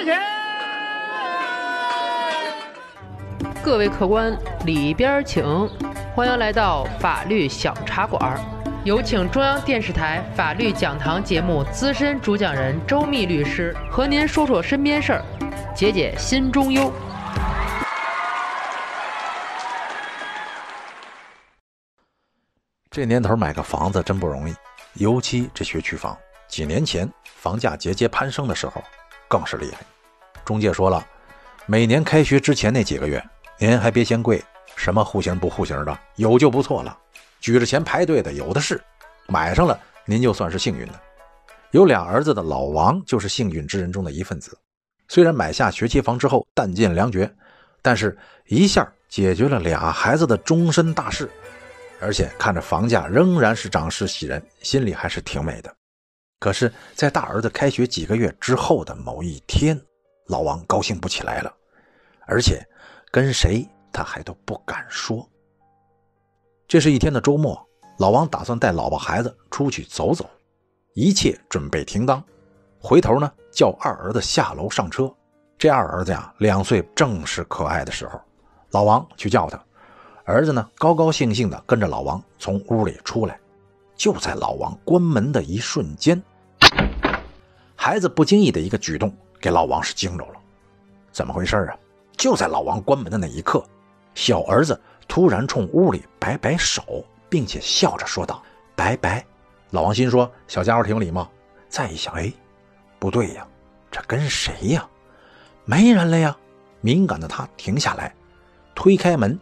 的钱。各位客官，里边请，欢迎来到法律小茶馆。有请中央电视台法律讲堂节目资深主讲人周密律师和您说说身边事儿，解解心中忧。这年头买个房子真不容易，尤其这学区房。几年前房价节节攀升的时候，更是厉害。中介说了，每年开学之前那几个月，您还别嫌贵，什么户型不户型的，有就不错了。举着钱排队的有的是，买上了您就算是幸运的。有俩儿子的老王就是幸运之人中的一份子。虽然买下学区房之后弹尽粮绝，但是一下解决了俩孩子的终身大事。而且看着房价仍然是涨势喜人，心里还是挺美的。可是，在大儿子开学几个月之后的某一天，老王高兴不起来了，而且跟谁他还都不敢说。这是一天的周末，老王打算带老婆孩子出去走走，一切准备停当，回头呢叫二儿子下楼上车。这二儿子呀，两岁正是可爱的时候，老王去叫他。儿子呢，高高兴兴地跟着老王从屋里出来。就在老王关门的一瞬间，孩子不经意的一个举动给老王是惊着了。怎么回事啊？就在老王关门的那一刻，小儿子突然冲屋里摆摆手，并且笑着说道：“拜拜。”老王心说：“小家伙挺有礼貌。”再一想，哎，不对呀，这跟谁呀？没人了呀！敏感的他停下来，推开门。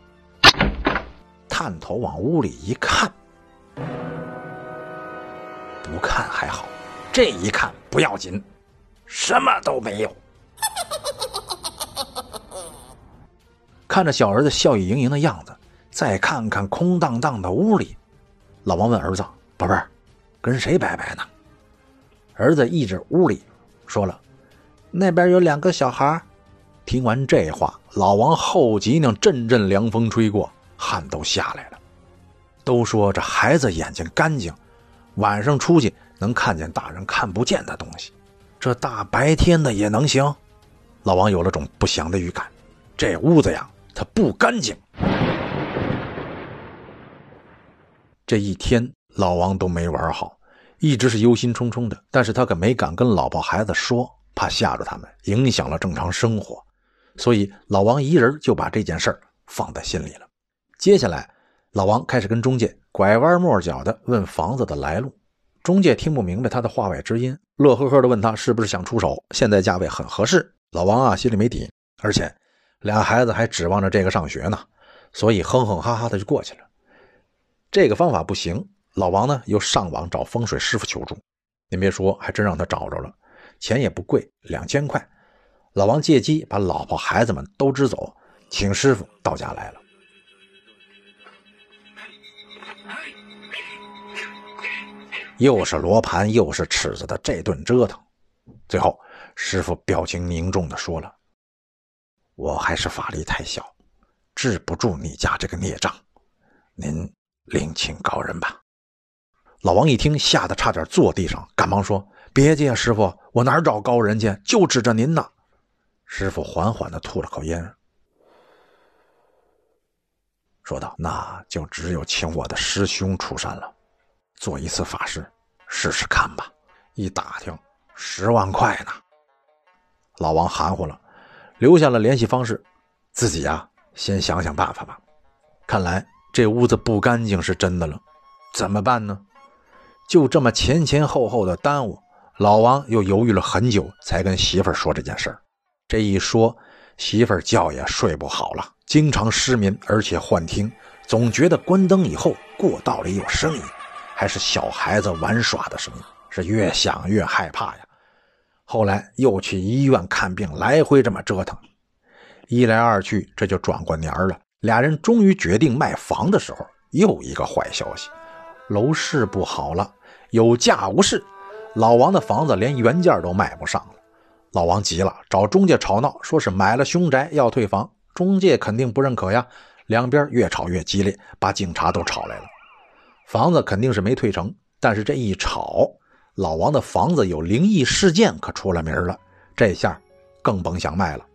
探头往屋里一看，不看还好，这一看不要紧，什么都没有。看着小儿子笑意盈盈的样子，再看看空荡荡的屋里，老王问儿子：“宝贝儿，跟谁拜拜呢？”儿子一指屋里，说了：“那边有两个小孩。”听完这话，老王后脊梁阵阵凉风吹过。汗都下来了。都说这孩子眼睛干净，晚上出去能看见大人看不见的东西，这大白天的也能行？老王有了种不祥的预感，这屋子呀，它不干净。这一天，老王都没玩好，一直是忧心忡忡的。但是他可没敢跟老婆孩子说，怕吓着他们，影响了正常生活。所以老王一人就把这件事放在心里了。接下来，老王开始跟中介拐弯抹角的问房子的来路。中介听不明白他的话外之音，乐呵呵的问他是不是想出手，现在价位很合适。老王啊，心里没底，而且俩孩子还指望着这个上学呢，所以哼哼哈哈的就过去了。这个方法不行，老王呢又上网找风水师傅求助。您别说，还真让他找着了，钱也不贵，两千块。老王借机把老婆孩子们都支走，请师傅到家来了。又是罗盘又是尺子的这顿折腾，最后师傅表情凝重的说了：“我还是法力太小，治不住你家这个孽障，您另请高人吧。”老王一听，吓得差点坐地上，赶忙说：“别介，师傅，我哪找高人去？就指着您呢。”师傅缓缓的吐了口烟，说道：“那就只有请我的师兄出山了。”做一次法事，试试看吧。一打听，十万块呢。老王含糊了，留下了联系方式，自己呀，先想想办法吧。看来这屋子不干净是真的了，怎么办呢？就这么前前后后的耽误，老王又犹豫了很久，才跟媳妇儿说这件事儿。这一说，媳妇儿觉也睡不好了，经常失眠，而且幻听，总觉得关灯以后过道里有声音。还是小孩子玩耍的声音，是越想越害怕呀。后来又去医院看病，来回这么折腾，一来二去，这就转过年了。俩人终于决定卖房的时候，又一个坏消息：楼市不好了，有价无市。老王的房子连原价都卖不上了。老王急了，找中介吵闹，说是买了凶宅要退房。中介肯定不认可呀。两边越吵越激烈，把警察都吵来了。房子肯定是没退成，但是这一吵，老王的房子有灵异事件可出了名了。这下更甭想卖了。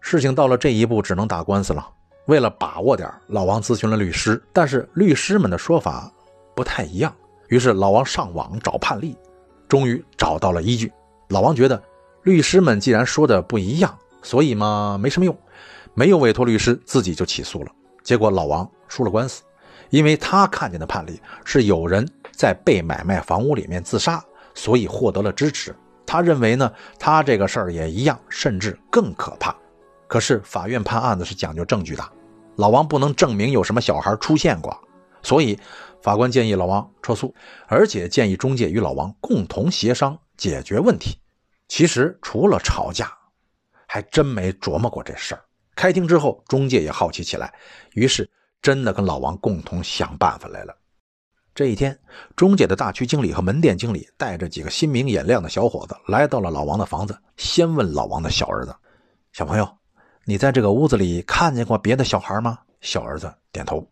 事情到了这一步，只能打官司了。为了把握点，老王咨询了律师，但是律师们的说法不太一样。于是老王上网找判例，终于找到了依据。老王觉得律师们既然说的不一样，所以嘛没什么用，没有委托律师，自己就起诉了。结果老王输了官司，因为他看见的判例是有人在被买卖房屋里面自杀，所以获得了支持。他认为呢，他这个事儿也一样，甚至更可怕。可是法院判案子是讲究证据的，老王不能证明有什么小孩出现过，所以法官建议老王撤诉，而且建议中介与老王共同协商解决问题。其实除了吵架，还真没琢磨过这事儿。开庭之后，中介也好奇起来，于是真的跟老王共同想办法来了。这一天，中介的大区经理和门店经理带着几个心明眼亮的小伙子来到了老王的房子，先问老王的小儿子：“小朋友。”你在这个屋子里看见过别的小孩吗？小儿子点头。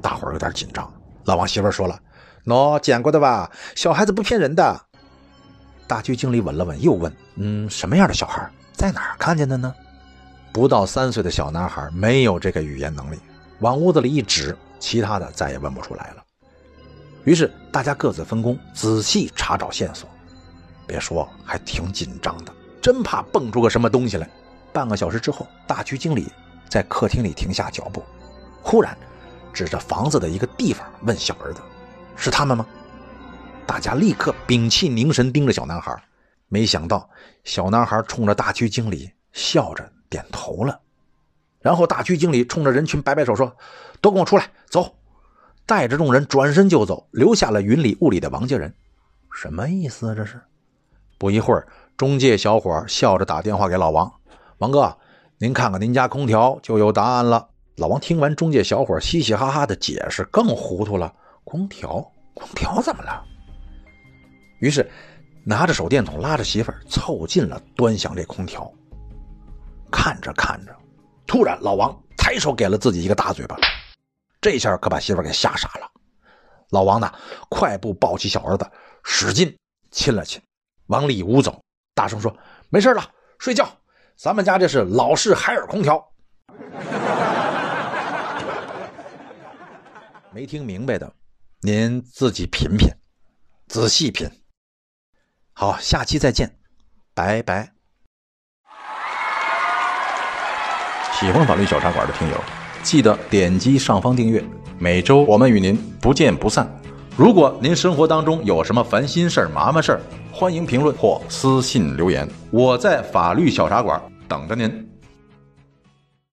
大伙儿有点紧张。老王媳妇说了：“喏，见过的吧？小孩子不骗人的。”大区经理稳了稳，又问：“嗯，什么样的小孩？在哪儿看见的呢？”不到三岁的小男孩没有这个语言能力，往屋子里一指，其他的再也问不出来了。于是大家各自分工，仔细查找线索。别说，还挺紧张的。真怕蹦出个什么东西来。半个小时之后，大区经理在客厅里停下脚步，忽然指着房子的一个地方问小儿子：“是他们吗？”大家立刻屏气凝神盯着小男孩。没想到，小男孩冲着大区经理笑着点头了。然后大区经理冲着人群摆摆手说：“都跟我出来，走！”带着众人转身就走，留下了云里雾里的王家人。什么意思啊？这是？不一会儿。中介小伙笑着打电话给老王：“王哥，您看看您家空调就有答案了。”老王听完中介小伙嘻嘻哈哈的解释，更糊涂了：“空调？空调怎么了？”于是拿着手电筒，拉着媳妇儿凑近了，端详这空调。看着看着，突然老王抬手给了自己一个大嘴巴，这下可把媳妇给吓傻了。老王呢，快步抱起小儿子，使劲亲了亲，往里屋走。大声说：“没事了，睡觉。咱们家这是老式海尔空调。没听明白的，您自己品品，仔细品。好，下期再见，拜拜。喜欢法律小茶馆的听友，记得点击上方订阅。每周我们与您不见不散。如果您生活当中有什么烦心事儿、麻烦事儿，欢迎评论或私信留言，我在法律小茶馆等着您。